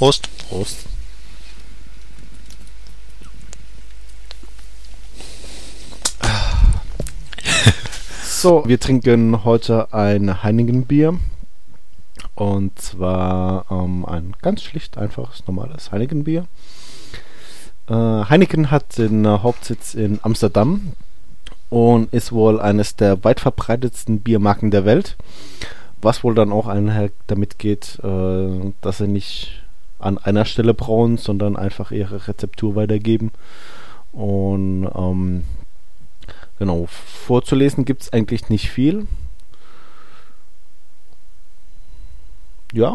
Prost. Prost. So, wir trinken heute ein Heineken-Bier. Und zwar ähm, ein ganz schlicht, einfaches, normales Heineken-Bier. Äh, Heineken hat den äh, Hauptsitz in Amsterdam und ist wohl eines der weit verbreitetsten Biermarken der Welt. Was wohl dann auch einher damit geht, äh, dass sie nicht an einer Stelle brauen, sondern einfach ihre Rezeptur weitergeben. Und ähm, genau, vorzulesen gibt es eigentlich nicht viel. Ja,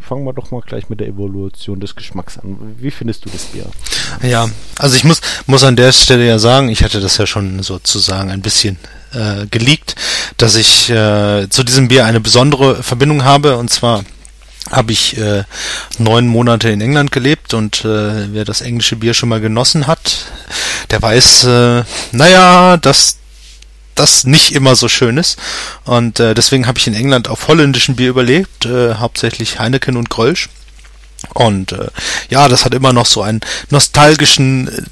fangen wir doch mal gleich mit der Evolution des Geschmacks an. Wie findest du das Bier? Ja, also ich muss, muss an der Stelle ja sagen, ich hatte das ja schon sozusagen ein bisschen äh, geleakt, dass ich äh, zu diesem Bier eine besondere Verbindung habe und zwar habe ich äh, neun Monate in England gelebt und äh, wer das englische Bier schon mal genossen hat, der weiß, äh, naja, dass das nicht immer so schön ist. Und äh, deswegen habe ich in England auf holländischen Bier überlebt, äh, hauptsächlich Heineken und Grölsch. Und äh, ja, das hat immer noch so einen nostalgischen, äh,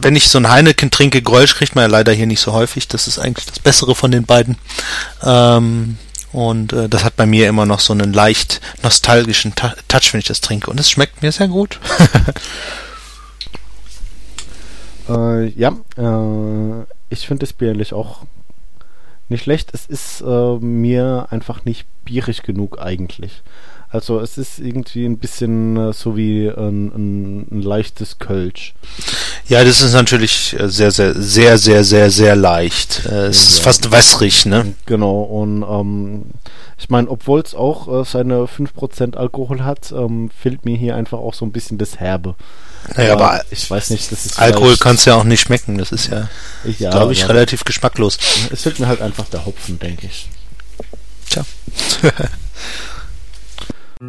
wenn ich so ein Heineken trinke, Grölsch kriegt man ja leider hier nicht so häufig. Das ist eigentlich das Bessere von den beiden. Ähm, und äh, das hat bei mir immer noch so einen leicht nostalgischen Ta Touch, wenn ich das trinke. Und es schmeckt mir sehr gut. äh, ja, äh, ich finde das Bier eigentlich auch nicht schlecht. Es ist äh, mir einfach nicht bierig genug eigentlich. Also es ist irgendwie ein bisschen äh, so wie ein, ein, leichtes Kölsch. Ja, das ist natürlich äh, sehr, sehr, sehr, sehr, sehr, sehr leicht. Äh, es ja. ist fast wässrig, ne? Genau, und ähm, ich meine, obwohl es auch äh, seine 5% Alkohol hat, ähm, fehlt mir hier einfach auch so ein bisschen das Herbe. Naja, aber, aber ich weiß nicht, das ist Alkohol kannst ja auch nicht schmecken, das ist ja, ja glaube ich, relativ geschmacklos. Es fehlt mir halt einfach der Hopfen, denke ich. Tja. Ja,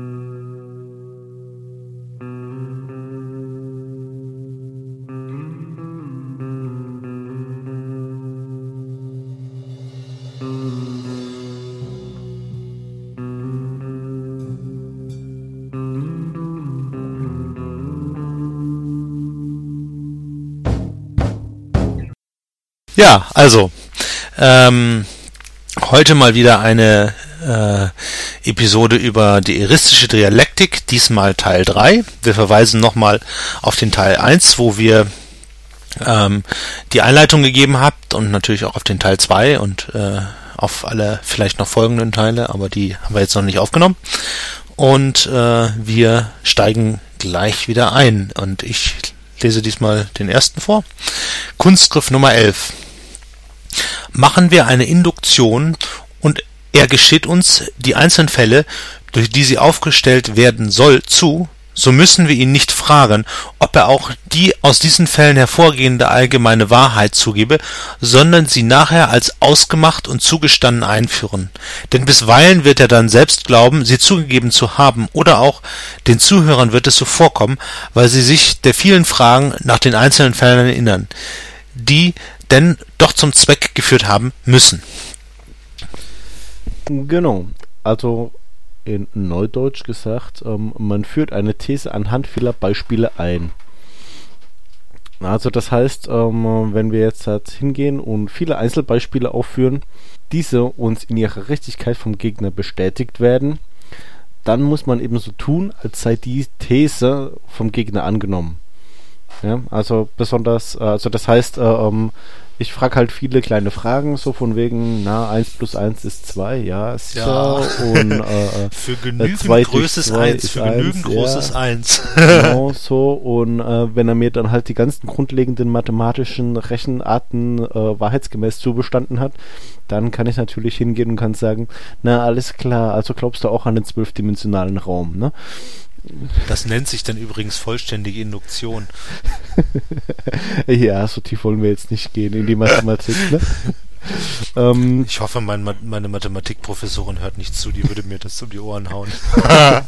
also ähm, heute mal wieder eine äh, Episode über die eristische Dialektik, diesmal Teil 3. Wir verweisen nochmal auf den Teil 1, wo wir ähm, die Einleitung gegeben habt und natürlich auch auf den Teil 2 und äh, auf alle vielleicht noch folgenden Teile, aber die haben wir jetzt noch nicht aufgenommen. Und äh, wir steigen gleich wieder ein und ich lese diesmal den ersten vor. Kunstgriff Nummer 11 machen wir eine Induktion und er gesteht uns die einzelnen Fälle, durch die sie aufgestellt werden soll, zu, so müssen wir ihn nicht fragen, ob er auch die aus diesen Fällen hervorgehende allgemeine Wahrheit zugebe, sondern sie nachher als ausgemacht und zugestanden einführen. Denn bisweilen wird er dann selbst glauben, sie zugegeben zu haben, oder auch den Zuhörern wird es so vorkommen, weil sie sich der vielen Fragen nach den einzelnen Fällen erinnern, die denn doch zum Zweck geführt haben müssen. Genau. Also in Neudeutsch gesagt, ähm, man führt eine These anhand vieler Beispiele ein. Also das heißt, ähm, wenn wir jetzt halt hingehen und viele Einzelbeispiele aufführen, diese uns in ihrer Richtigkeit vom Gegner bestätigt werden, dann muss man eben so tun, als sei die These vom Gegner angenommen. Ja, also besonders, äh, also das heißt, äh, ähm, ich frage halt viele kleine Fragen, so von wegen, na, 1 plus 1 ist 2, ja, sicher. Ja. Und, äh, äh für genügend größeres 1, für genügend großes ja. 1. genau, so. Und äh, wenn er mir dann halt die ganzen grundlegenden mathematischen Rechenarten äh, wahrheitsgemäß zubestanden hat, dann kann ich natürlich hingehen und kann sagen, na, alles klar, also glaubst du auch an den zwölfdimensionalen Raum, ne? Das nennt sich dann übrigens vollständige Induktion. ja, so tief wollen wir jetzt nicht gehen in die Mathematik. Ne? ähm, ich hoffe, mein, meine Mathematikprofessorin hört nicht zu, die würde mir das um die Ohren hauen.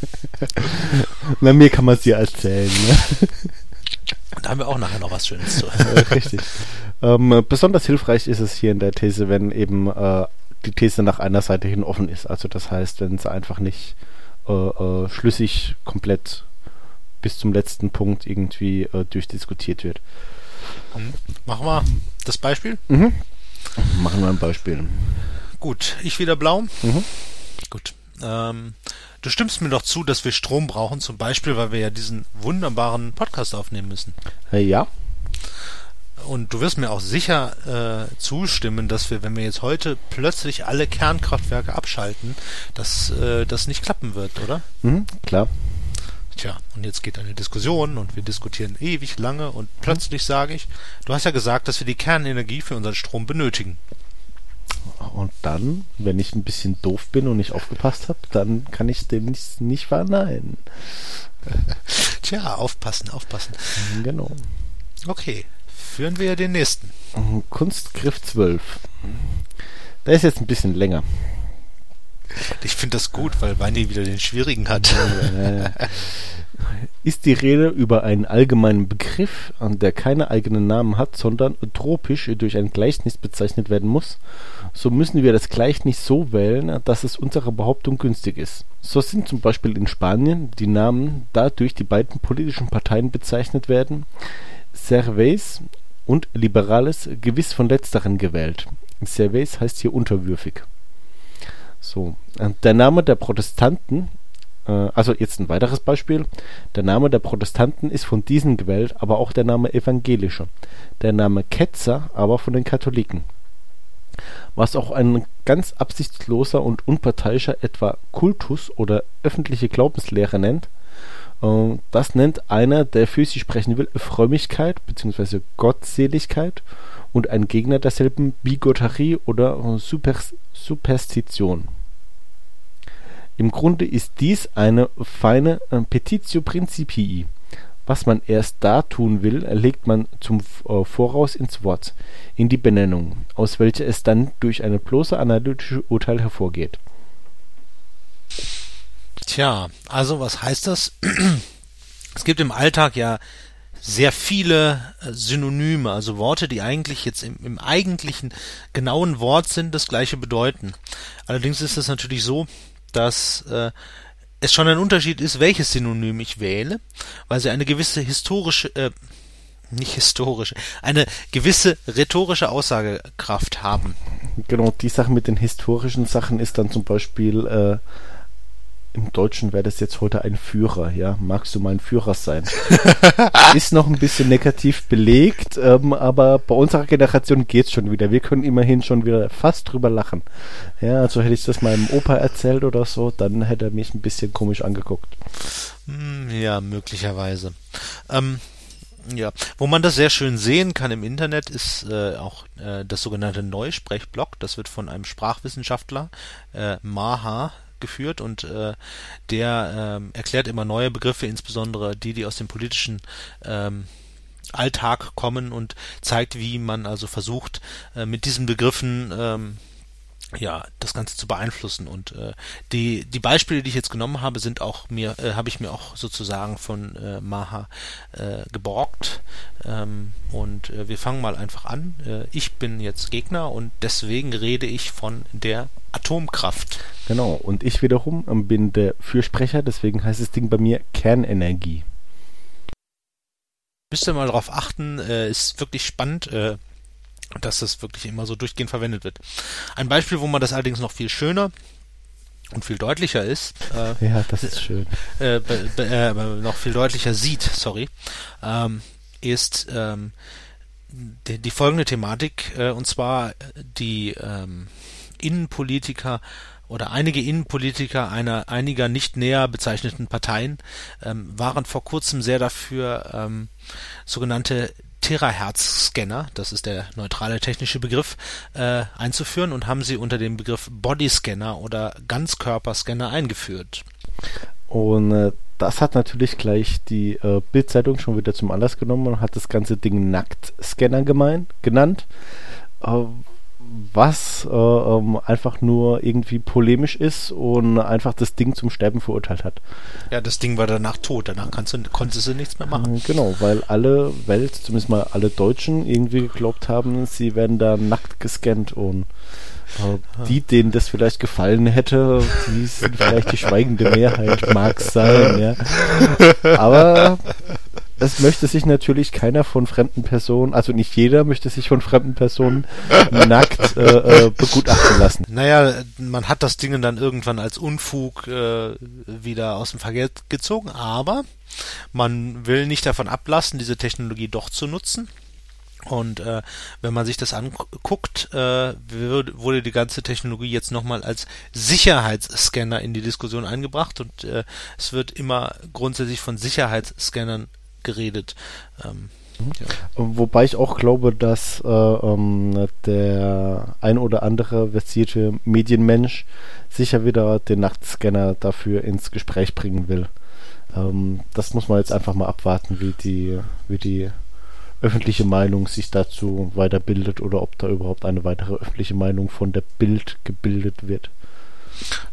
Na, mir kann man es dir erzählen. Ne? Da haben wir auch nachher noch was Schönes zu. Richtig. Ähm, besonders hilfreich ist es hier in der These, wenn eben äh, die These nach einer Seite hin offen ist. Also das heißt, wenn sie einfach nicht äh, äh, schlüssig komplett bis zum letzten Punkt irgendwie äh, durchdiskutiert wird. Mhm. Machen wir das Beispiel? Mhm. Machen wir ein Beispiel. Gut, ich wieder blau. Mhm. Gut. Ähm, du stimmst mir doch zu, dass wir Strom brauchen, zum Beispiel, weil wir ja diesen wunderbaren Podcast aufnehmen müssen. Äh, ja. Und du wirst mir auch sicher äh, zustimmen, dass wir, wenn wir jetzt heute plötzlich alle Kernkraftwerke abschalten, dass äh, das nicht klappen wird, oder? Mhm, klar. Tja, und jetzt geht eine Diskussion und wir diskutieren ewig lange und plötzlich sage ich, du hast ja gesagt, dass wir die Kernenergie für unseren Strom benötigen. Und dann, wenn ich ein bisschen doof bin und nicht aufgepasst habe, dann kann ich dem nicht, nicht verneinen. Tja, aufpassen, aufpassen. Genau. Okay, führen wir den nächsten. Kunstgriff 12. Der ist jetzt ein bisschen länger. Ich finde das gut, weil Weini wieder den schwierigen hat. Ist die Rede über einen allgemeinen Begriff, der keine eigenen Namen hat, sondern tropisch durch ein Gleichnis bezeichnet werden muss, so müssen wir das Gleichnis so wählen, dass es unserer Behauptung günstig ist. So sind zum Beispiel in Spanien die Namen, da durch die beiden politischen Parteien bezeichnet werden, Cervés und Liberales, gewiss von letzteren gewählt. Cervés heißt hier unterwürfig. So, der Name der Protestanten, äh, also jetzt ein weiteres Beispiel, der Name der Protestanten ist von diesen gewählt, aber auch der Name evangelischer. Der Name Ketzer aber von den Katholiken. Was auch ein ganz absichtsloser und unparteiischer etwa Kultus oder öffentliche Glaubenslehre nennt, äh, das nennt einer, der für sie sprechen will, Frömmigkeit bzw. Gottseligkeit und ein Gegner derselben Bigotterie oder Supers Superstition. Im Grunde ist dies eine feine äh, Petitio Principii. Was man erst da tun will, legt man zum äh, Voraus ins Wort, in die Benennung, aus welcher es dann durch eine bloße analytische Urteil hervorgeht. Tja, also was heißt das? Es gibt im Alltag ja sehr viele äh, Synonyme, also Worte, die eigentlich jetzt im, im eigentlichen genauen Wort sind, das gleiche bedeuten. Allerdings ist es natürlich so, dass äh, es schon ein Unterschied ist, welches Synonym ich wähle, weil sie eine gewisse historische, äh, nicht historische, eine gewisse rhetorische Aussagekraft haben. Genau, die Sache mit den historischen Sachen ist dann zum Beispiel äh, im Deutschen wäre das jetzt heute ein Führer, ja. Magst du mein Führer sein? ist noch ein bisschen negativ belegt, ähm, aber bei unserer Generation geht's schon wieder. Wir können immerhin schon wieder fast drüber lachen. Ja, also hätte ich das meinem Opa erzählt oder so, dann hätte er mich ein bisschen komisch angeguckt. Hm, ja, möglicherweise. Ähm, ja, wo man das sehr schön sehen kann im Internet, ist äh, auch äh, das sogenannte Neusprechblog. Das wird von einem Sprachwissenschaftler, äh, Maha, geführt und äh, der ähm, erklärt immer neue Begriffe, insbesondere die, die aus dem politischen ähm, Alltag kommen und zeigt, wie man also versucht, äh, mit diesen Begriffen ähm, ja, das Ganze zu beeinflussen. Und äh, die, die Beispiele, die ich jetzt genommen habe, sind auch mir, äh, habe ich mir auch sozusagen von äh, Maha äh, geborgt. Ähm, und äh, wir fangen mal einfach an. Äh, ich bin jetzt Gegner und deswegen rede ich von der Atomkraft. Genau, und ich wiederum ähm, bin der Fürsprecher, deswegen heißt das Ding bei mir Kernenergie. Müsst ihr mal darauf achten, äh, ist wirklich spannend. Äh, dass das wirklich immer so durchgehend verwendet wird. Ein Beispiel, wo man das allerdings noch viel schöner und viel deutlicher ist. Äh, ja, das ist schön. Äh, äh, noch viel deutlicher sieht, sorry, ähm, ist ähm, die, die, folgende Thematik, äh, und zwar die ähm, Innenpolitiker oder einige Innenpolitiker einer einiger nicht näher bezeichneten Parteien ähm, waren vor kurzem sehr dafür, ähm, sogenannte Terahertz-Scanner, das ist der neutrale technische Begriff, äh, einzuführen und haben sie unter dem Begriff Bodyscanner oder Ganzkörperscanner eingeführt. Und äh, das hat natürlich gleich die äh, Bildzeitung schon wieder zum Anlass genommen und hat das ganze Ding Nacktscanner gemein, genannt. Äh, was äh, ähm, einfach nur irgendwie polemisch ist und einfach das Ding zum Sterben verurteilt hat. Ja, das Ding war danach tot, danach kannst du, konntest du nichts mehr machen. Genau, weil alle Welt, zumindest mal alle Deutschen, irgendwie geglaubt haben, sie werden da nackt gescannt und Die, denen das vielleicht gefallen hätte, die sind vielleicht die schweigende Mehrheit, mag sein, ja. Aber es möchte sich natürlich keiner von fremden Personen, also nicht jeder möchte sich von fremden Personen nackt äh, äh, begutachten lassen. Naja, man hat das Ding dann irgendwann als Unfug äh, wieder aus dem Verkehr gezogen, aber man will nicht davon ablassen, diese Technologie doch zu nutzen. Und äh, wenn man sich das anguckt, äh, wurde die ganze Technologie jetzt nochmal als Sicherheitsscanner in die Diskussion eingebracht und äh, es wird immer grundsätzlich von Sicherheitsscannern geredet. Ähm, ja. Wobei ich auch glaube, dass äh, ähm, der ein oder andere versierte Medienmensch sicher wieder den Nachtscanner dafür ins Gespräch bringen will. Ähm, das muss man jetzt einfach mal abwarten, wie die, wie die öffentliche Meinung sich dazu weiterbildet oder ob da überhaupt eine weitere öffentliche Meinung von der Bild gebildet wird.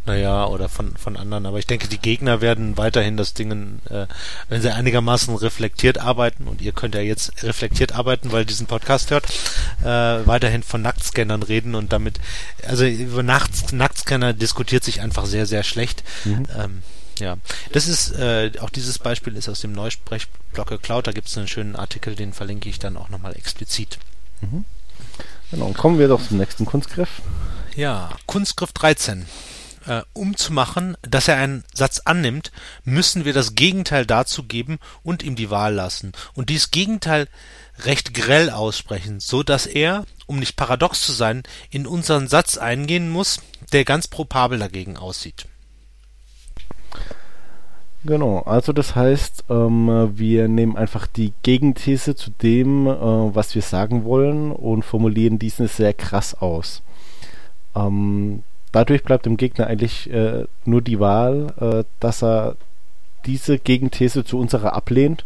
Naja, oder von, von anderen. Aber ich denke, die Gegner werden weiterhin das Ding, äh, wenn sie einigermaßen reflektiert arbeiten, und ihr könnt ja jetzt reflektiert arbeiten, weil ihr diesen Podcast hört, äh, weiterhin von Nacktscannern reden und damit, also über Nachts, Nacktscanner diskutiert sich einfach sehr, sehr schlecht. Mhm. Ähm, ja, das ist, äh, auch dieses Beispiel ist aus dem Neusprechblock geklaut. Da gibt es einen schönen Artikel, den verlinke ich dann auch nochmal explizit. Mhm. Genau, kommen wir doch zum nächsten Kunstgriff. Ja, Kunstgriff 13 äh, um zu machen, dass er einen Satz annimmt, müssen wir das Gegenteil dazu geben und ihm die Wahl lassen und dieses Gegenteil recht grell aussprechen, so dass er, um nicht paradox zu sein, in unseren Satz eingehen muss, der ganz probabel dagegen aussieht. Genau, also das heißt, ähm, wir nehmen einfach die Gegenthese zu dem, äh, was wir sagen wollen und formulieren diesen sehr krass aus. Ähm, dadurch bleibt dem Gegner eigentlich äh, nur die Wahl, äh, dass er diese Gegenthese zu unserer ablehnt.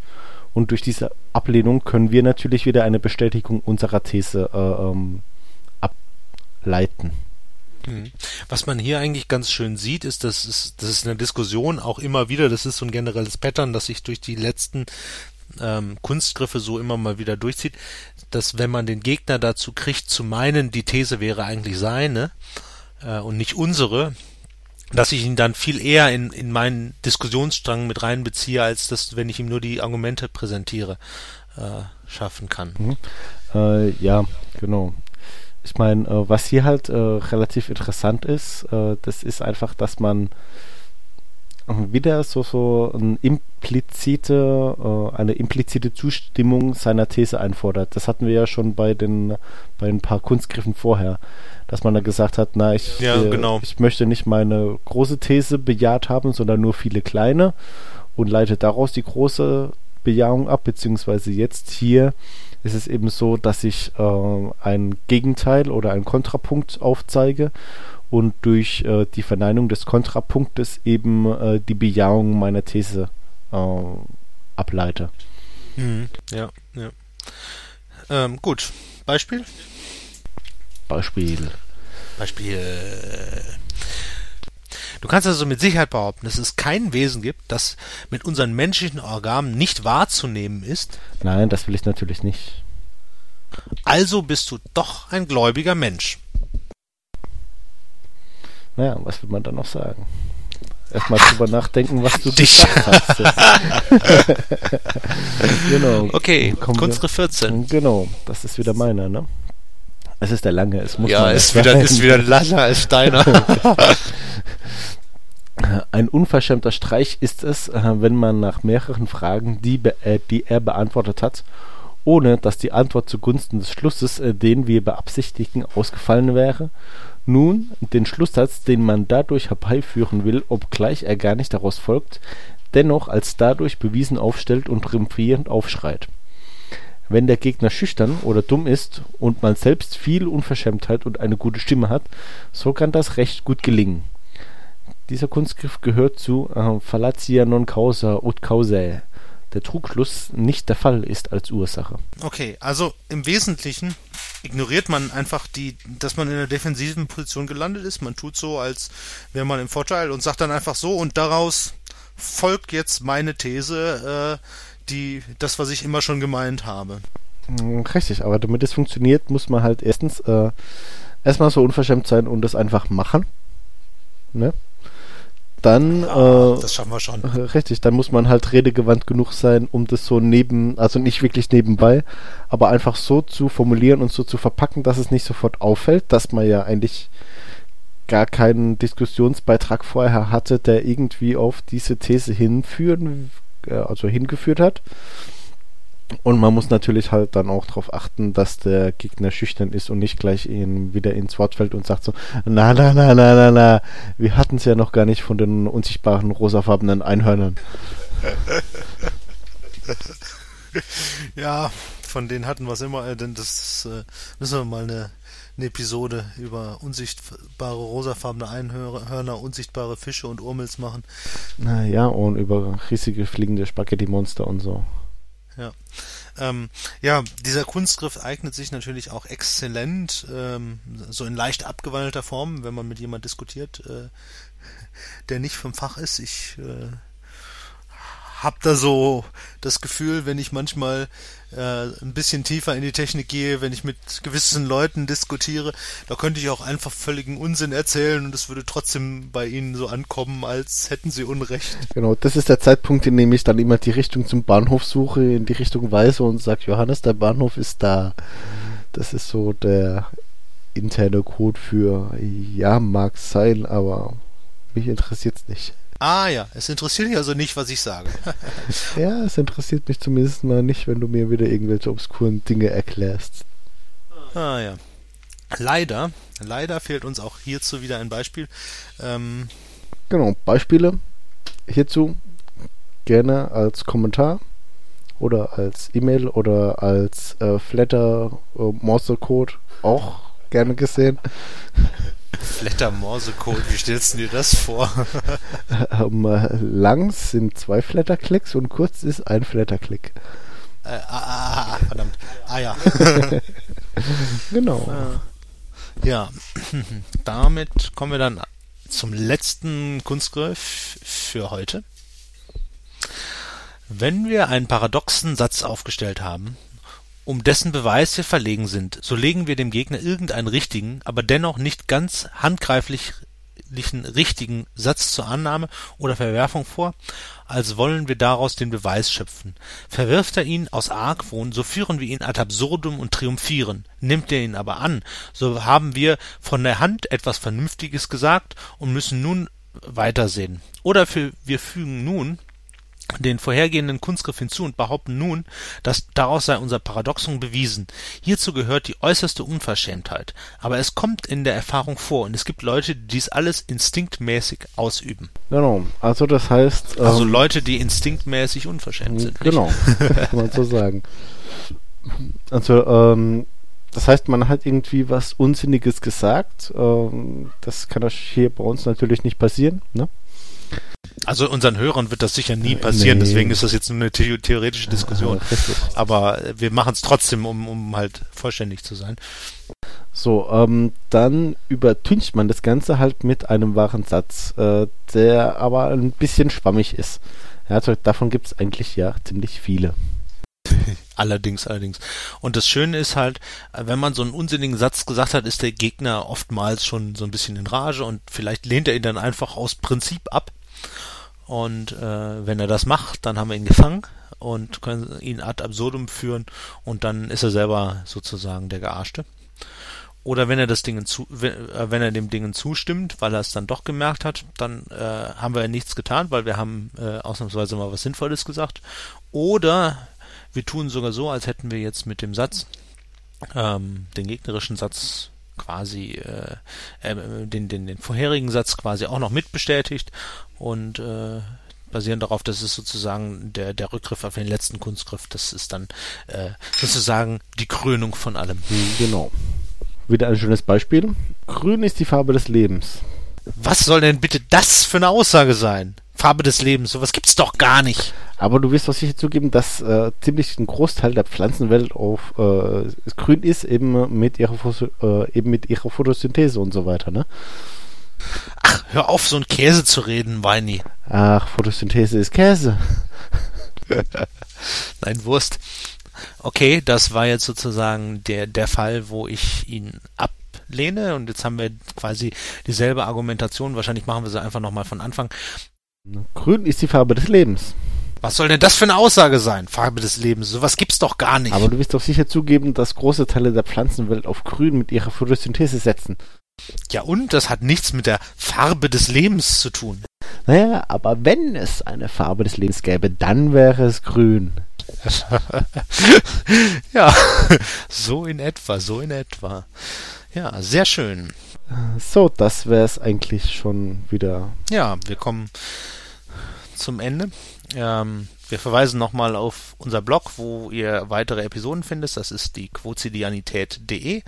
Und durch diese Ablehnung können wir natürlich wieder eine Bestätigung unserer These äh, ähm, ableiten. Mhm. Was man hier eigentlich ganz schön sieht, ist, dass es, das ist eine Diskussion auch immer wieder, das ist so ein generelles Pattern, das sich durch die letzten ähm, Kunstgriffe so immer mal wieder durchzieht, dass wenn man den Gegner dazu kriegt zu meinen, die These wäre eigentlich seine, äh, und nicht unsere, dass ich ihn dann viel eher in, in meinen Diskussionsstrang mit reinbeziehe, als das, wenn ich ihm nur die Argumente präsentiere, äh, schaffen kann. Mhm. Äh, ja, genau. Ich meine, äh, was hier halt äh, relativ interessant ist, äh, das ist einfach, dass man wieder so, so ein implizite, äh, eine implizite Zustimmung seiner These einfordert. Das hatten wir ja schon bei den, bei ein paar Kunstgriffen vorher, dass man da gesagt hat, na, ich, ja, äh, genau. ich möchte nicht meine große These bejaht haben, sondern nur viele kleine und leite daraus die große Bejahung ab, beziehungsweise jetzt hier ist es eben so, dass ich äh, ein Gegenteil oder einen Kontrapunkt aufzeige und durch äh, die Verneinung des Kontrapunktes eben äh, die Bejahung meiner These äh, ableite. Mhm. Ja, ja. Ähm, gut. Beispiel? Beispiel. Beispiel. Du kannst also mit Sicherheit behaupten, dass es kein Wesen gibt, das mit unseren menschlichen Organen nicht wahrzunehmen ist. Nein, das will ich natürlich nicht. Also bist du doch ein gläubiger Mensch. Naja, was will man da noch sagen? Erstmal drüber nachdenken, was du Dich. hast. genau. Okay, Kunstgriff 14. Genau, das ist wieder meiner, ne? Es ist der lange, es muss Ja, ist wieder, ist wieder langer als deiner. Ein unverschämter Streich ist es, äh, wenn man nach mehreren Fragen, die, äh, die er beantwortet hat, ohne dass die Antwort zugunsten des Schlusses, äh, den wir beabsichtigen, ausgefallen wäre, nun den Schlusssatz, den man dadurch herbeiführen will, obgleich er gar nicht daraus folgt, dennoch als dadurch bewiesen aufstellt und triumphierend aufschreit. Wenn der Gegner schüchtern oder dumm ist und man selbst viel Unverschämtheit und eine gute Stimme hat, so kann das recht gut gelingen. Dieser Kunstgriff gehört zu äh, Fallacia non causa ut causae, der Trugschluss nicht der Fall ist als Ursache. Okay, also im Wesentlichen ignoriert man einfach die, dass man in einer defensiven Position gelandet ist. Man tut so, als wäre man im Vorteil und sagt dann einfach so und daraus folgt jetzt meine These, äh, die, das, was ich immer schon gemeint habe. Hm, richtig, aber damit es funktioniert, muss man halt erstens äh, erstmal so unverschämt sein und das einfach machen. Ne? Dann, ja, äh, das schaffen wir schon. Richtig, dann muss man halt redegewandt genug sein, um das so neben, also nicht wirklich nebenbei, aber einfach so zu formulieren und so zu verpacken, dass es nicht sofort auffällt, dass man ja eigentlich gar keinen Diskussionsbeitrag vorher hatte, der irgendwie auf diese These hinführen, äh, also hingeführt hat. Und man muss natürlich halt dann auch darauf achten, dass der Gegner schüchtern ist und nicht gleich ihn wieder ins Wort fällt und sagt so, na, na, na, na, na, na, wir hatten es ja noch gar nicht von den unsichtbaren rosafarbenen Einhörnern. ja, von denen hatten wir es immer, äh, denn das äh, müssen wir mal eine, eine Episode über unsichtbare rosafarbene Einhörner, unsichtbare Fische und Urmels machen. Naja, und über riesige fliegende Spaghetti-Monster und so. Ja. Ähm, ja, dieser Kunstgriff eignet sich natürlich auch exzellent, ähm, so in leicht abgewandelter Form, wenn man mit jemand diskutiert, äh, der nicht vom Fach ist. Ich äh, habe da so das Gefühl, wenn ich manchmal äh, ein bisschen tiefer in die Technik gehe, wenn ich mit gewissen Leuten diskutiere, da könnte ich auch einfach völligen Unsinn erzählen und es würde trotzdem bei ihnen so ankommen, als hätten sie Unrecht. Genau, das ist der Zeitpunkt, in dem ich dann immer die Richtung zum Bahnhof suche, in die Richtung weise und sage, Johannes, der Bahnhof ist da. Das ist so der interne Code für, ja, mag sein, aber mich interessiert es nicht. Ah ja, es interessiert dich also nicht, was ich sage. ja, es interessiert mich zumindest mal nicht, wenn du mir wieder irgendwelche obskuren Dinge erklärst. Ah ja. Leider, leider fehlt uns auch hierzu wieder ein Beispiel. Ähm, genau, Beispiele hierzu gerne als Kommentar oder als E-Mail oder als äh, Flatter äh, Morse Code auch gerne gesehen. Flatter-Morsecode, wie stellst du dir das vor? ähm, lang sind zwei Flatterklicks und kurz ist ein Flatterklick. Äh, ah, ah, ah, verdammt. Ah ja. genau. Äh, ja, damit kommen wir dann zum letzten Kunstgriff für heute. Wenn wir einen paradoxen Satz aufgestellt haben, um dessen Beweis wir verlegen sind, so legen wir dem Gegner irgendeinen richtigen, aber dennoch nicht ganz handgreiflichen richtigen Satz zur Annahme oder Verwerfung vor, als wollen wir daraus den Beweis schöpfen. Verwirft er ihn aus Argwohn, so führen wir ihn ad absurdum und triumphieren. Nimmt er ihn aber an, so haben wir von der Hand etwas Vernünftiges gesagt und müssen nun weitersehen. Oder wir fügen nun den vorhergehenden Kunstgriff hinzu und behaupten nun, dass daraus sei unser Paradoxon bewiesen. Hierzu gehört die äußerste Unverschämtheit. Aber es kommt in der Erfahrung vor und es gibt Leute, die dies alles instinktmäßig ausüben. Genau, also das heißt... Also ähm, Leute, die instinktmäßig unverschämt sind. Genau, kann man so sagen. Also, ähm, das heißt, man hat irgendwie was Unsinniges gesagt. Ähm, das kann das hier bei uns natürlich nicht passieren, ne? Also unseren Hörern wird das sicher nie passieren, nee. deswegen ist das jetzt nur eine the theoretische Diskussion. Ja, Aber wir machen es trotzdem, um, um halt vollständig zu sein. So, ähm, dann übertüncht man das Ganze halt mit einem wahren Satz, äh, der aber ein bisschen schwammig ist. Ja, also davon gibt es eigentlich ja ziemlich viele. Allerdings, allerdings. Und das Schöne ist halt, wenn man so einen unsinnigen Satz gesagt hat, ist der Gegner oftmals schon so ein bisschen in Rage und vielleicht lehnt er ihn dann einfach aus Prinzip ab. Und äh, wenn er das macht, dann haben wir ihn gefangen und können ihn ad absurdum führen und dann ist er selber sozusagen der Gearschte. Oder wenn er das Ding zu, äh, wenn er dem Dingen zustimmt, weil er es dann doch gemerkt hat, dann äh, haben wir nichts getan, weil wir haben äh, ausnahmsweise mal was Sinnvolles gesagt. Oder wir tun sogar so, als hätten wir jetzt mit dem Satz, ähm, den gegnerischen Satz quasi, äh, äh, den, den, den vorherigen Satz quasi auch noch mitbestätigt und äh, basieren darauf, dass es sozusagen der, der Rückgriff auf den letzten Kunstgriff, das ist dann äh, sozusagen die Krönung von allem. Genau. Wieder ein schönes Beispiel. Grün ist die Farbe des Lebens. Was soll denn bitte das für eine Aussage sein? Farbe des Lebens, sowas gibt's doch gar nicht. Aber du wirst doch sicher zugeben, dass äh, ziemlich ein Großteil der Pflanzenwelt auf äh, grün ist, eben mit ihrer äh, eben mit ihrer Photosynthese und so weiter, ne? Ach, hör auf, so ein Käse zu reden, Weini. Ach, Photosynthese ist Käse. Nein, Wurst. Okay, das war jetzt sozusagen der, der Fall, wo ich ihn ab ablehne. Und jetzt haben wir quasi dieselbe Argumentation. Wahrscheinlich machen wir sie einfach nochmal von Anfang. Grün ist die Farbe des Lebens. Was soll denn das für eine Aussage sein? Farbe des Lebens. Sowas gibt's doch gar nicht. Aber du wirst doch sicher zugeben, dass große Teile der Pflanzenwelt auf Grün mit ihrer Photosynthese setzen. Ja, und das hat nichts mit der Farbe des Lebens zu tun. Naja, aber wenn es eine Farbe des Lebens gäbe, dann wäre es grün. ja, so in etwa, so in etwa. Ja, sehr schön. So, das wäre es eigentlich schon wieder. Ja, wir kommen zum Ende. Ähm, wir verweisen nochmal auf unser Blog, wo ihr weitere Episoden findet. Das ist die quotidianität.de.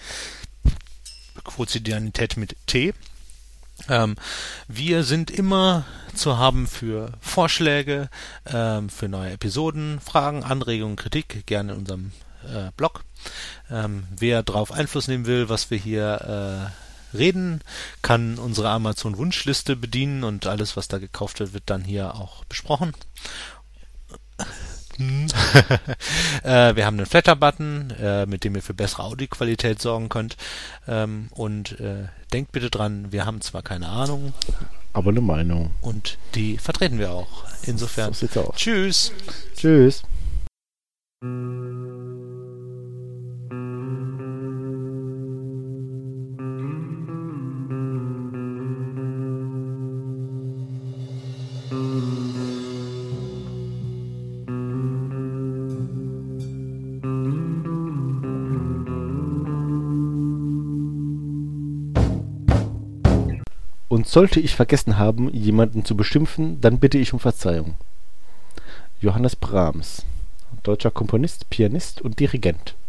Quotidianität mit T. Ähm, wir sind immer zu haben für Vorschläge, ähm, für neue Episoden, Fragen, Anregungen, Kritik, gerne in unserem äh, Blog. Ähm, wer darauf Einfluss nehmen will, was wir hier äh, reden, kann unsere Amazon-Wunschliste bedienen und alles, was da gekauft wird, wird dann hier auch besprochen. äh, wir haben einen Flatter-Button, äh, mit dem ihr für bessere Audioqualität sorgen könnt. Ähm, und äh, denkt bitte dran, wir haben zwar keine Ahnung, aber eine Meinung. Und die vertreten wir auch. Insofern. So sieht's aus. Tschüss. Tschüss. Sollte ich vergessen haben, jemanden zu beschimpfen, dann bitte ich um Verzeihung. Johannes Brahms, deutscher Komponist, Pianist und Dirigent